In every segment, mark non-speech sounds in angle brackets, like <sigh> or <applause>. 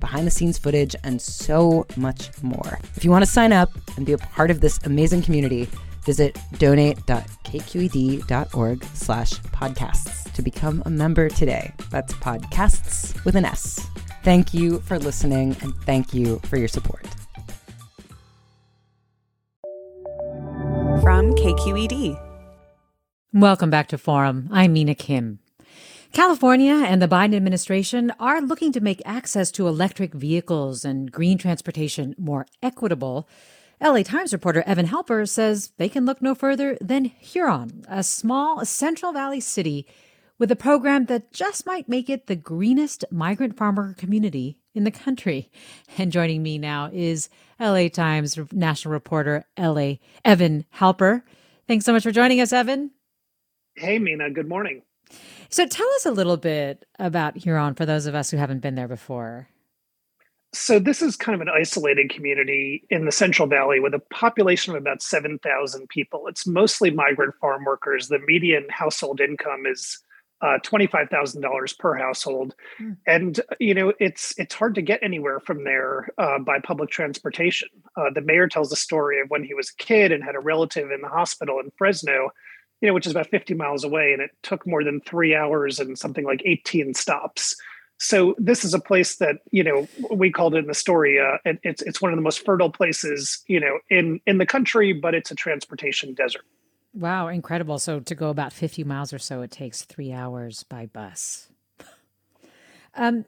behind the scenes footage, and so much more. If you want to sign up and be a part of this amazing community, visit donate.kqed.org slash podcasts to become a member today. That's podcasts with an S. Thank you for listening and thank you for your support. From KQED. Welcome back to Forum. I'm Mina Kim. California and the Biden administration are looking to make access to electric vehicles and green transportation more equitable. LA Times reporter Evan Halper says they can look no further than Huron, a small Central Valley city with a program that just might make it the greenest migrant farmer community in the country. <laughs> And joining me now is LA Times national reporter LA Evan Halper. Thanks so much for joining us, Evan. Hey, Mina. Good morning. So tell us a little bit about Huron for those of us who haven't been there before. So this is kind of an isolated community in the Central Valley with a population of about 7,000 people. It's mostly migrant farm workers. The median household income is uh, $25,000 per household. Mm. And, you know, it's it's hard to get anywhere from there uh, by public transportation. Uh, the mayor tells the story of when he was a kid and had a relative in the hospital in Fresno you know, which is about 50 miles away, and it took more than three hours and something like 18 stops. So this is a place that you know we called it in the story. Uh, it's it's one of the most fertile places you know in in the country, but it's a transportation desert. Wow, incredible! So to go about 50 miles or so, it takes three hours by bus. <laughs> um,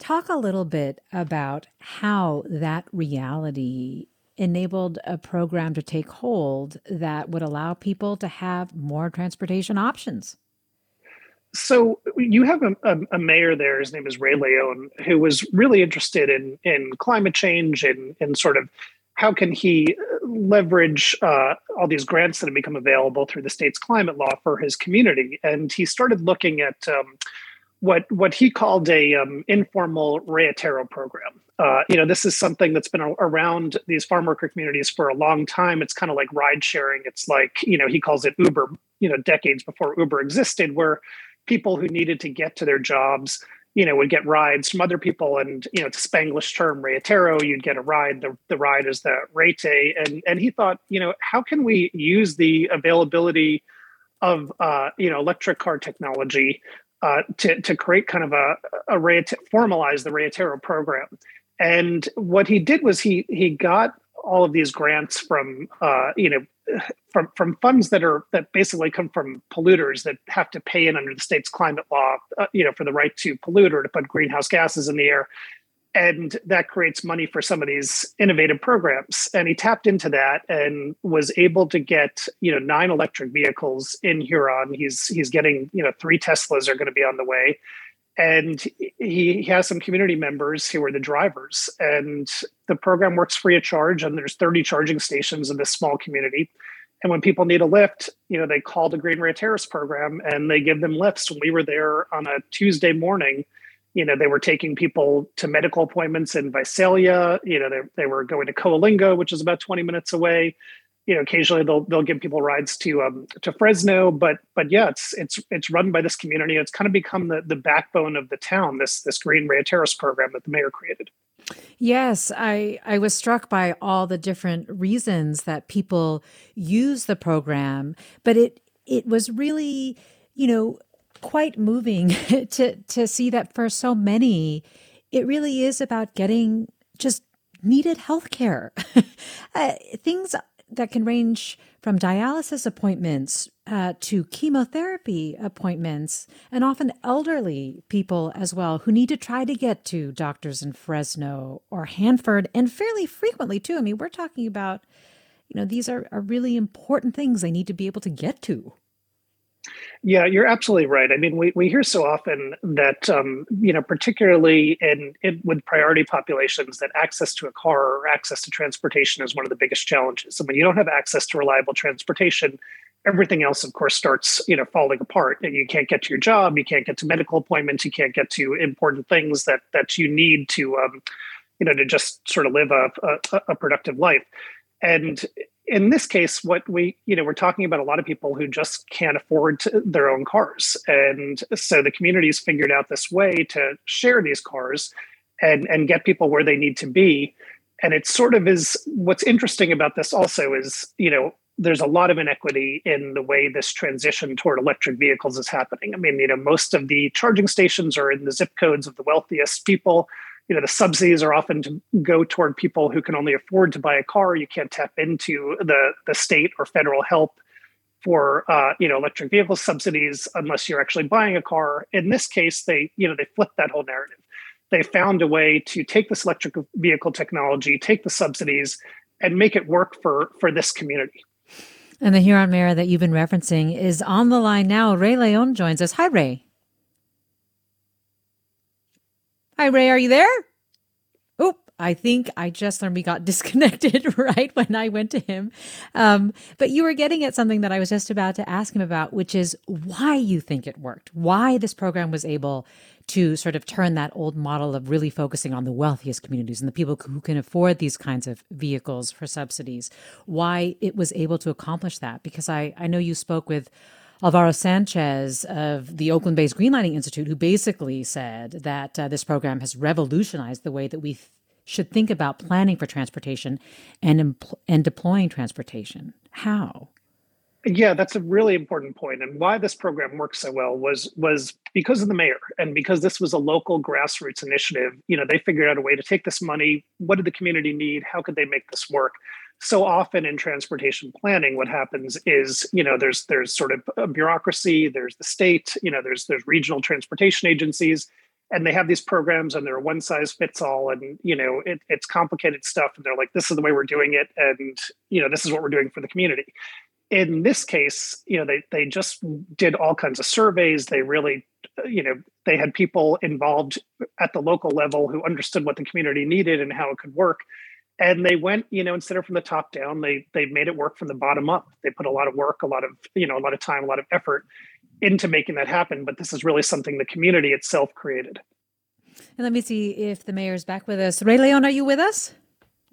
talk a little bit about how that reality enabled a program to take hold that would allow people to have more transportation options. So you have a, a, a, mayor there. His name is Ray Leon, who was really interested in in climate change and and sort of how can he leverage uh, all these grants that have become available through the state's climate law for his community. And he started looking at um, what what he called a um, informal Raitero program. Uh, you know, this is something that's been around these farm worker communities for a long time. It's kind of like ride sharing. It's like you know he calls it Uber. You know, decades before Uber existed, where people who needed to get to their jobs, you know, would get rides from other people, and you know, it's a Spanglish term, Raitero. You'd get a ride. The the ride is the rate, and and he thought, you know, how can we use the availability of uh, you know electric car technology uh, to to create kind of a, a formalize the Raitero program. And what he did was he he got all of these grants from uh, you know from from funds that are that basically come from polluters that have to pay in under the state's climate law, uh, you know, for the right to pollute or to put greenhouse gases in the air and that creates money for some of these innovative programs. And he tapped into that and was able to get you know nine electric vehicles in huron. He's he's getting you know three teslas are going to be on the way. And he, he has some community members who are the drivers. And the program works free of charge and there's 30 charging stations in this small community. And when people need a lift you know they call the green Raiteros program and they give them lifts. When we were there on a tuesday morning you know, they were taking people to medical appointments in Visalia. You know, they, they were going to Coalinga, which is about 20 minutes away. You know, occasionally they'll they'll give people rides to um, to Fresno, but but yeah, it's it's it's run by this community. It's kind of become the the backbone of the town. This this Green Raitero program that the mayor created. Yes, I I was struck by all the different reasons that people use the program, but it it was really, you know, quite moving <laughs> to to see that for so many, it really is about getting just needed health care. <laughs> uh, things that can range from dialysis appointments uh, to chemotherapy appointments, and often elderly people as well who need to try to get to doctors in Fresno or Hanford, and fairly frequently too. I mean, we're talking about, you know, these are, are really important things they need to be able to get to. Yeah, you're absolutely right. I mean, we, we hear so often that, um, you know, particularly in, in, with priority populations, that access to a car or access to transportation is one of the biggest challenges. And when you don't have access to reliable transportation, everything else, of course, starts, you know, falling apart. And you can't get to your job, you can't get to medical appointments, you can't get to important things that that you need to, um, you know, to just sort of live a, a, a productive life. And in this case, what we, you know, we're talking about a lot of people who just can't afford to, their own cars. And so the community's figured out this way to share these cars and, and get people where they need to be. And it sort of is what's interesting about this also is, you know, there's a lot of inequity in the way this transition toward electric vehicles is happening. I mean, you know, most of the charging stations are in the zip codes of the wealthiest people you know the subsidies are often to go toward people who can only afford to buy a car. You can't tap into the the state or federal help for uh, you know electric vehicle subsidies unless you're actually buying a car. In this case they you know they flipped that whole narrative. They found a way to take this electric vehicle technology take the subsidies and make it work for for this community. And the huron mayor that you've been referencing is on the line now. Ray leon joins us. Hi ray Hi, Ray. Are you there? Oop. I think I just learned we got <laughs> disconnected <laughs> right when I went to him. Um, but you were getting at something that I was just about to ask him about, which is why you think it worked, why this program was able to sort of turn that old model of really focusing on the wealthiest communities and the people who can afford these kinds of vehicles for subsidies, why it was able to accomplish that. Because I, I know you spoke with Alvaro Sanchez of the Oakland based Greenlining Institute, who basically said that uh, this program has revolutionized the way that we th- should think about planning for transportation and, empl- and deploying transportation. How? Yeah, that's a really important point. And why this program works so well was was because of the mayor and because this was a local grassroots initiative. You know, they figured out a way to take this money. What did the community need? How could they make this work? So often in transportation planning what happens is you know there's there's sort of a bureaucracy there's the state you know there's there's regional transportation agencies and they have these programs and they're one size fits all and you know it, it's complicated stuff and they're like this is the way we're doing it and you know this is what we're doing for the community. In this case you know they they just did all kinds of surveys. They really you know they had people involved at the local level who understood what the community needed and how it could work and they went you know instead of from the top down they they made it work from the bottom up. They put a lot of work a lot of you know a lot of time a lot of effort into making that happen. But this is really something the community itself created. And let me see if the mayor's back with us. Ray leon are you with us?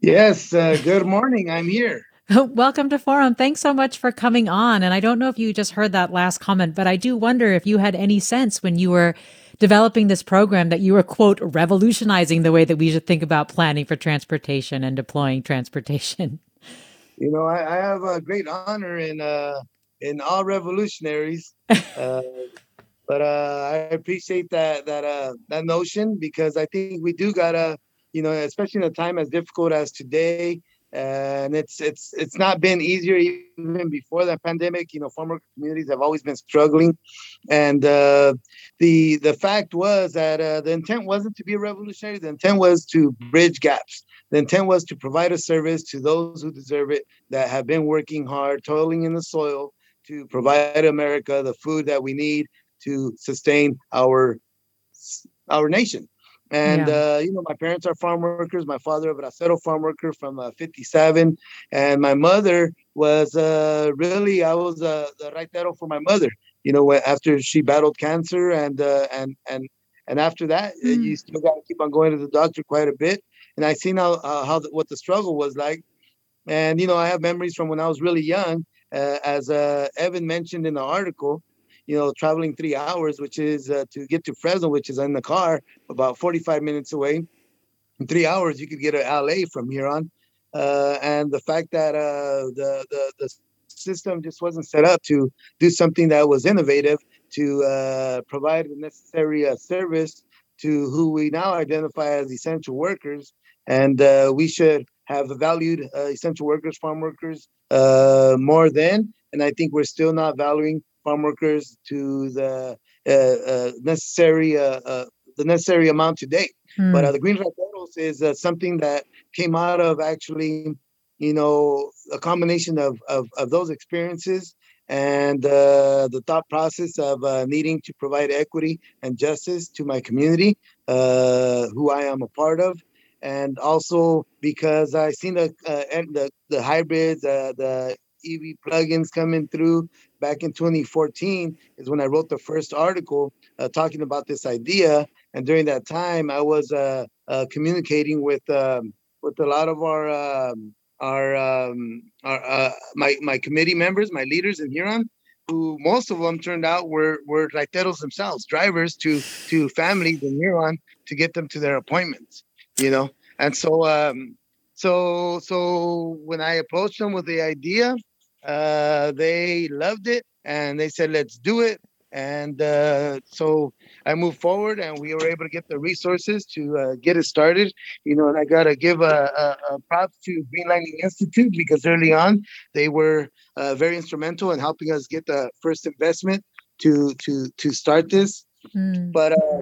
Yes uh, good morning. I'm here. <laughs> Welcome to Forum. Thanks so much for coming on. And I don't know if you just heard that last comment, but I do wonder if you had any sense when you were developing this program that you were, quote, revolutionizing the way that we should think about planning for transportation and deploying transportation. <laughs> You know, I, I have a great honor in uh, in all revolutionaries. <laughs> Uh, but uh, I appreciate that that uh, that notion because I think we do gotta, you know, especially in a time as difficult as today, and it's it's it's not been easier even before the pandemic. You know, farmer communities have always been struggling, and uh, the the fact was that uh, the intent wasn't to be revolutionary. The intent was to bridge gaps. The intent was to provide a service to those who deserve it, that have been working hard, toiling in the soil to provide America the food that we need to sustain our our nation. And yeah. uh, you know, my parents are farm workers. My father, a bracero farm worker from uh, '57, and my mother was uh, really I was uh, the raitero for my mother. You know, after she battled cancer, and uh, and and and after that, mm. you still got to keep on going to the doctor quite a bit. And I seen how uh, how the, what the struggle was like. And you know, I have memories from when I was really young, uh, as Evan mentioned in the article you know, traveling three hours, which is uh, to get to Fresno, which is in the car about 45 minutes away. In three hours, you could get to LA from here on. Uh, and the fact that uh, the, the, the system just wasn't set up to do something that was innovative to uh, provide the necessary uh, service to who we now identify as essential workers. And uh, we should have valued essential workers, farm workers, more than. And I think we're still not valuing farm workers to the uh, necessary the necessary amount today. Mm. But the Green Raiteros is something that came out of actually, you know, a combination of, of, of those experiences and uh, the thought process of uh, needing to provide equity and justice to my community, uh, who I am a part of, and also because I seen the uh, the, the hybrids, uh, the EV plugins coming through back in 2014 is when I wrote the first article uh, talking about this idea. And during that time, I was communicating with um, with a lot of our um, our, um, our uh, my my committee members, my leaders in Huron, who most of them turned out were were raiteros themselves, drivers to to families in Huron to get them to their appointments. You know, and so um, so so when I approached them with the idea, uh, they loved it and they said, "Let's do it." And uh, so I moved forward, and we were able to get the resources to uh, get it started. You know, and I got to give a, a, a props to Green Greenlining Institute because early on they were uh, very instrumental in helping us get the first investment to to to start this. Mm. But uh,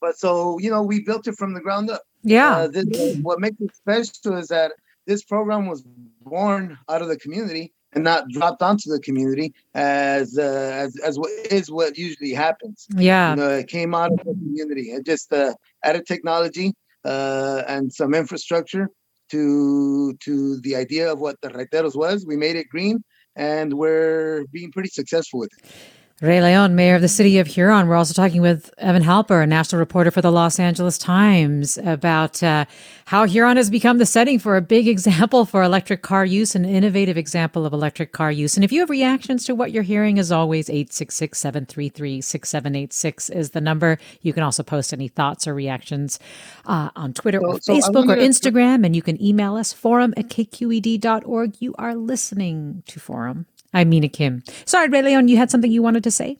but so you know, we built it from the ground up. Yeah. Uh, this, what makes it special is that this program was born out of the community and not dropped onto the community as uh, as as what is what usually happens. Yeah, you know, it came out of the community. It just uh, added technology uh, and some infrastructure to to the idea of what the Raiteros was. We made it green, and we're being pretty successful with it. Ray Leon, mayor of the city of Huron. We're also talking with Evan Halper, a national reporter for the Los Angeles Times, about uh, how Huron has become the setting for a big <laughs> example for electric car use, an innovative example of electric car use. And if you have reactions to what you're hearing, as always, 866 733 6786 is the number. You can also post any thoughts or reactions uh, on Twitter so, or Facebook so or Instagram, and you can email us forum at kqed.org. You are listening to Forum. I'm Mina Kim. Sorry, Ray Leon, you had something you wanted to say?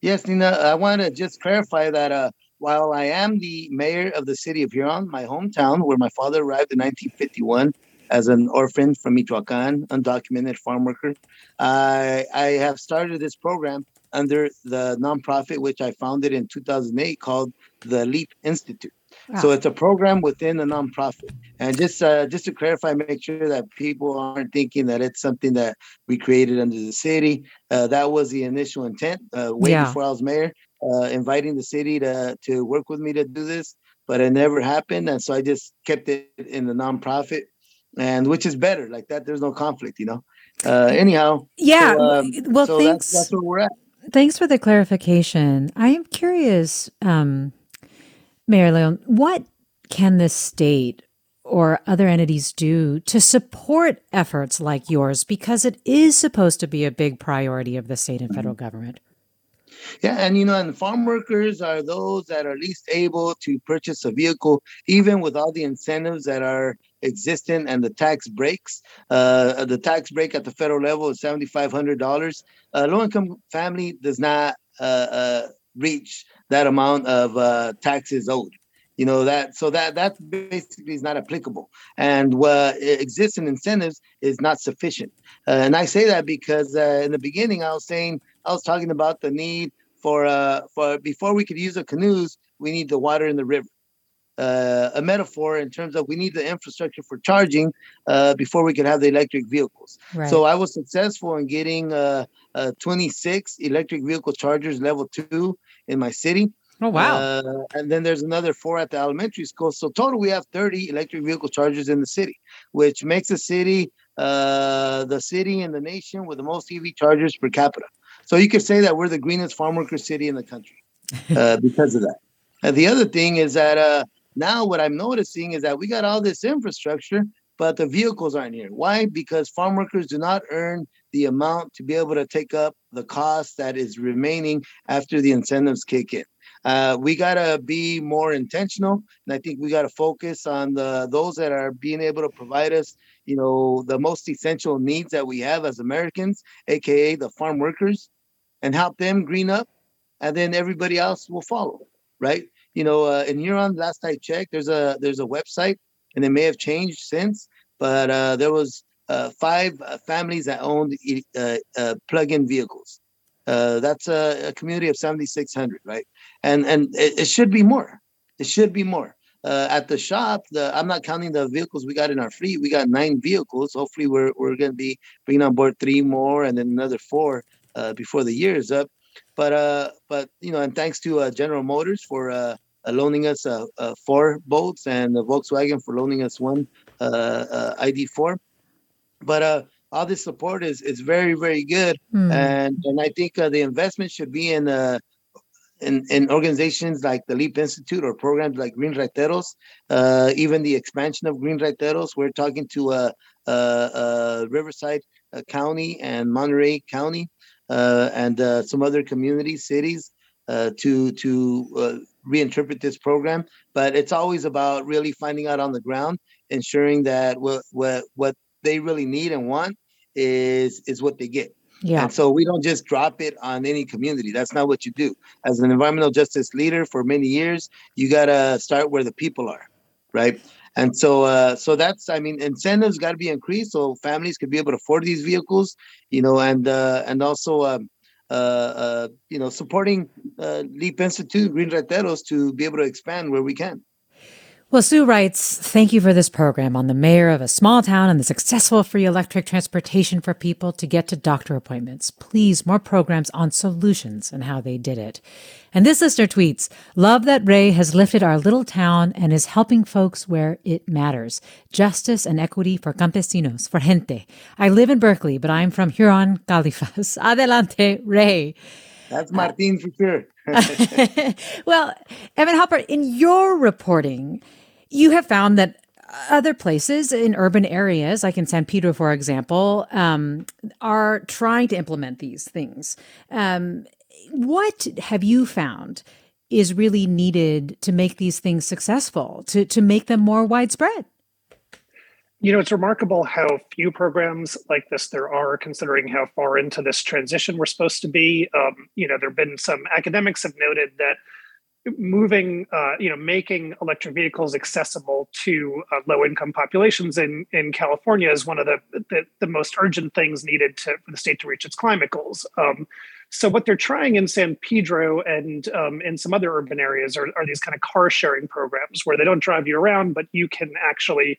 Yes, Nina. I want to just clarify that uh, while I am the mayor of the city of Huron, my hometown, where my father arrived in 1951 as an orphan from Michoacan, undocumented farm worker, I, I have started this program under the nonprofit which I founded in 2008 called the Leap Institute. So it's a program within a nonprofit. And just uh, just to clarify, make sure that people aren't thinking that it's something that we created under the city. Uh, that was the initial intent uh, way yeah. before I was mayor, uh, inviting the city to to work with me to do this, but it never happened. And so I just kept it in the nonprofit, and which is better. Like that, there's no conflict, you know. Uh, anyhow, yeah. So, um, well, so thanks. That's, that's where we're at. Thanks for the clarification. I am curious. Um, Mayor Leon, what can the state or other entities do to support efforts like yours? Because it is supposed to be a big priority of the state and federal mm-hmm. government. Yeah, and you know, and farm workers are those that are least able to purchase a vehicle, even with all the incentives that are existent and the tax breaks. Uh, the tax break at the federal level is seventy five hundred dollars. A low income family does not uh, uh, reach that amount of uh, taxes owed you know that so that that basically is not applicable. And what exists in incentives is not sufficient. Uh, and i say that because uh, in the beginning i was saying i was talking about the need for uh for before we could use the canoes we need the water in the river uh, a metaphor in terms of we need the infrastructure for charging uh, before we can have the electric vehicles. Right. So I was successful in getting uh, uh 26 electric vehicle chargers level two in my city. Oh wow! Uh, and then there's another four at the elementary school. So total, we have 30 electric vehicle chargers in the city, which makes the city uh, the city in the nation with the most EV chargers per capita. So you could say that we're the greenest farm worker city in the country <laughs> uh, because of that. And the other thing is that uh, now what I'm noticing is that we got all this infrastructure, but the vehicles aren't here. Why? Because farm workers do not earn the amount to be able to take up the cost that is remaining after the incentives kick in. Uh, we gotta be more intentional, and I think we gotta focus on the those that are being able to provide us, you know, the most essential needs that we have as Americans, aka the farm workers, and help them green up, and then everybody else will follow, right? You know, uh, in Huron, last I checked, there's a there's a website, and it may have changed since, but uh, there was uh, five uh, families that owned uh, uh, plug-in vehicles. that's a, a, community of 7,600, right? And and it, it, should be more. It should be more. at the shop, the, I'm not counting the vehicles we got in our fleet. We got nine vehicles. Hopefully, we're we're going to be bringing on board three more, and then another four before the year is up. But uh, but you know, and thanks to General Motors for loaning us four Bolts and Volkswagen for loaning us one ID4 but uh, all this support is is very very good, mm. and and I think uh, the investment should be in uh in, in organizations like the Leap Institute or programs like Green Raiteros, uh, even the expansion of Green Raiteros. We're talking to uh, uh, uh Riverside uh, County and Monterey County uh, and uh, some other communities, cities uh, to to uh, reinterpret this program. But it's always about really finding out on the ground, ensuring that what what what they really need and want is is what they get. Yeah. And so we don't just drop it on any community. That's not what you do. As an environmental justice leader for many years, you gotta start where the people are, right? And so, uh, so that's, I mean, incentives got to be increased so families could be able to afford these vehicles, you know, and uh, and also, um, you know, supporting uh, Leap Institute, Green Raiteros to be able to expand where we can. Well, Sue writes, Thank you for this program on the mayor of a small town and the successful free electric transportation for people to get to doctor appointments. Please, more programs on solutions and how they did it. And this listener tweets, Love that Ray has lifted our little town and is helping folks where it matters. Justice and equity for campesinos, for gente. I live in Berkeley, but I'm from Huron, Califas. <laughs> Adelante, Ray. That's Martin for sure. <laughs> well, Evan Halper, in your reporting, you have found that other places in urban areas, like in San Pedro, for example, um, are trying to implement these things. Um, what have you found is really needed to make these things successful, to, to make them more widespread? You know, it's remarkable how few programs like this there are, considering how far into this transition we're supposed to be. Um, you know, there have been some academics have noted that moving, uh, you know, making electric vehicles accessible to uh, low income populations in, in California is one of the, the, the, most urgent things needed to, for the state to reach its climate goals. Um, so what they're trying in San Pedro and um, in some other urban areas are, are, these kind of car sharing programs where they don't drive you around, but you can actually,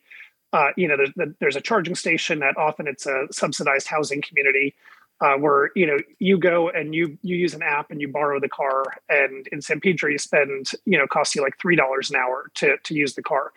uh, you know, there's, there's a charging station that often it's a subsidized housing community uh, where you know you go and you you use an app and you borrow the car and in san pedro you spend you know costs you like three dollars an hour to to use the car.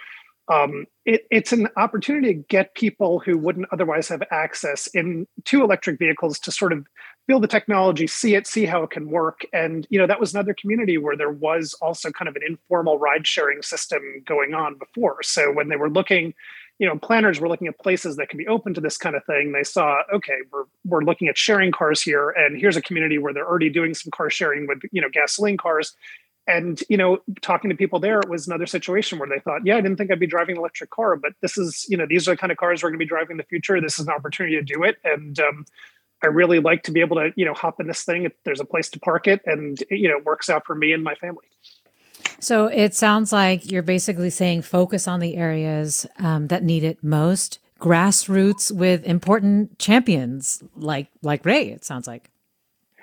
Um, it, it's an opportunity to get people who wouldn't otherwise have access in to electric vehicles to sort of feel the technology see it see how it can work. And you know that was another community where there was also kind of an informal ride sharing system going on before. So when they were looking you know planners were looking at places that can be open to this kind of thing. They saw okay we're we're looking at sharing cars here and here's a community where they're already doing some car sharing with you know gasoline cars. And you know talking to people there it was another situation where they thought yeah i didn't think i'd be driving an electric car but this is you know these are the kind of cars we're going to be driving in the future. This is an opportunity to do it. And um, i really like to be able to you know hop in this thing if there's a place to park it and you know it works out for me and my family so it sounds like you're basically saying focus on the areas um, that need it most, grassroots with important champions like like Ray. It sounds like.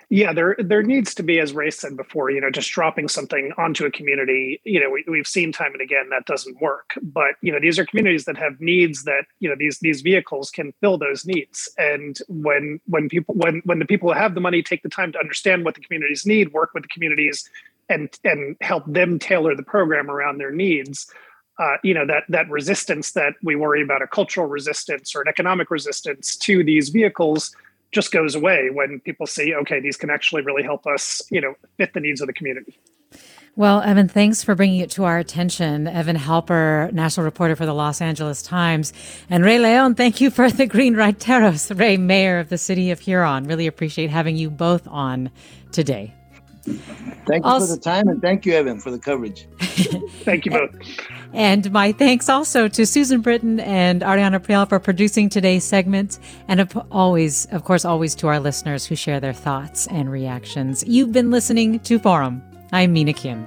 Yeah, there there needs to be, as Ray said before, you know, just dropping something onto a community. You know, we, we've seen time and again that doesn't work. But you know, these are communities that have needs that you know these these vehicles can fill those needs. And when when people when when the people who have the money take the time to understand what the communities need, work with the communities, and and help them tailor the program around their needs uh, you know that that resistance that we worry about a cultural resistance or an economic resistance to these vehicles just goes away when people see okay these can actually really help us you know fit the needs of the community well, Evan, thanks for bringing it to our attention. Evan Halper, national reporter for the Los Angeles Times. And Ray Leon, thank you for the Green Raiteros. Ray, mayor of the city of Huron. Really appreciate having you both on today. Thank you also, for the time and thank you, Evan, for the coverage. <laughs> thank you both. And my thanks also to Susan Britton and Ariana Priel for producing today's segment. And of always, of course, always to our listeners who share their thoughts and reactions. You've been listening to Forum. I'm Mina Kim.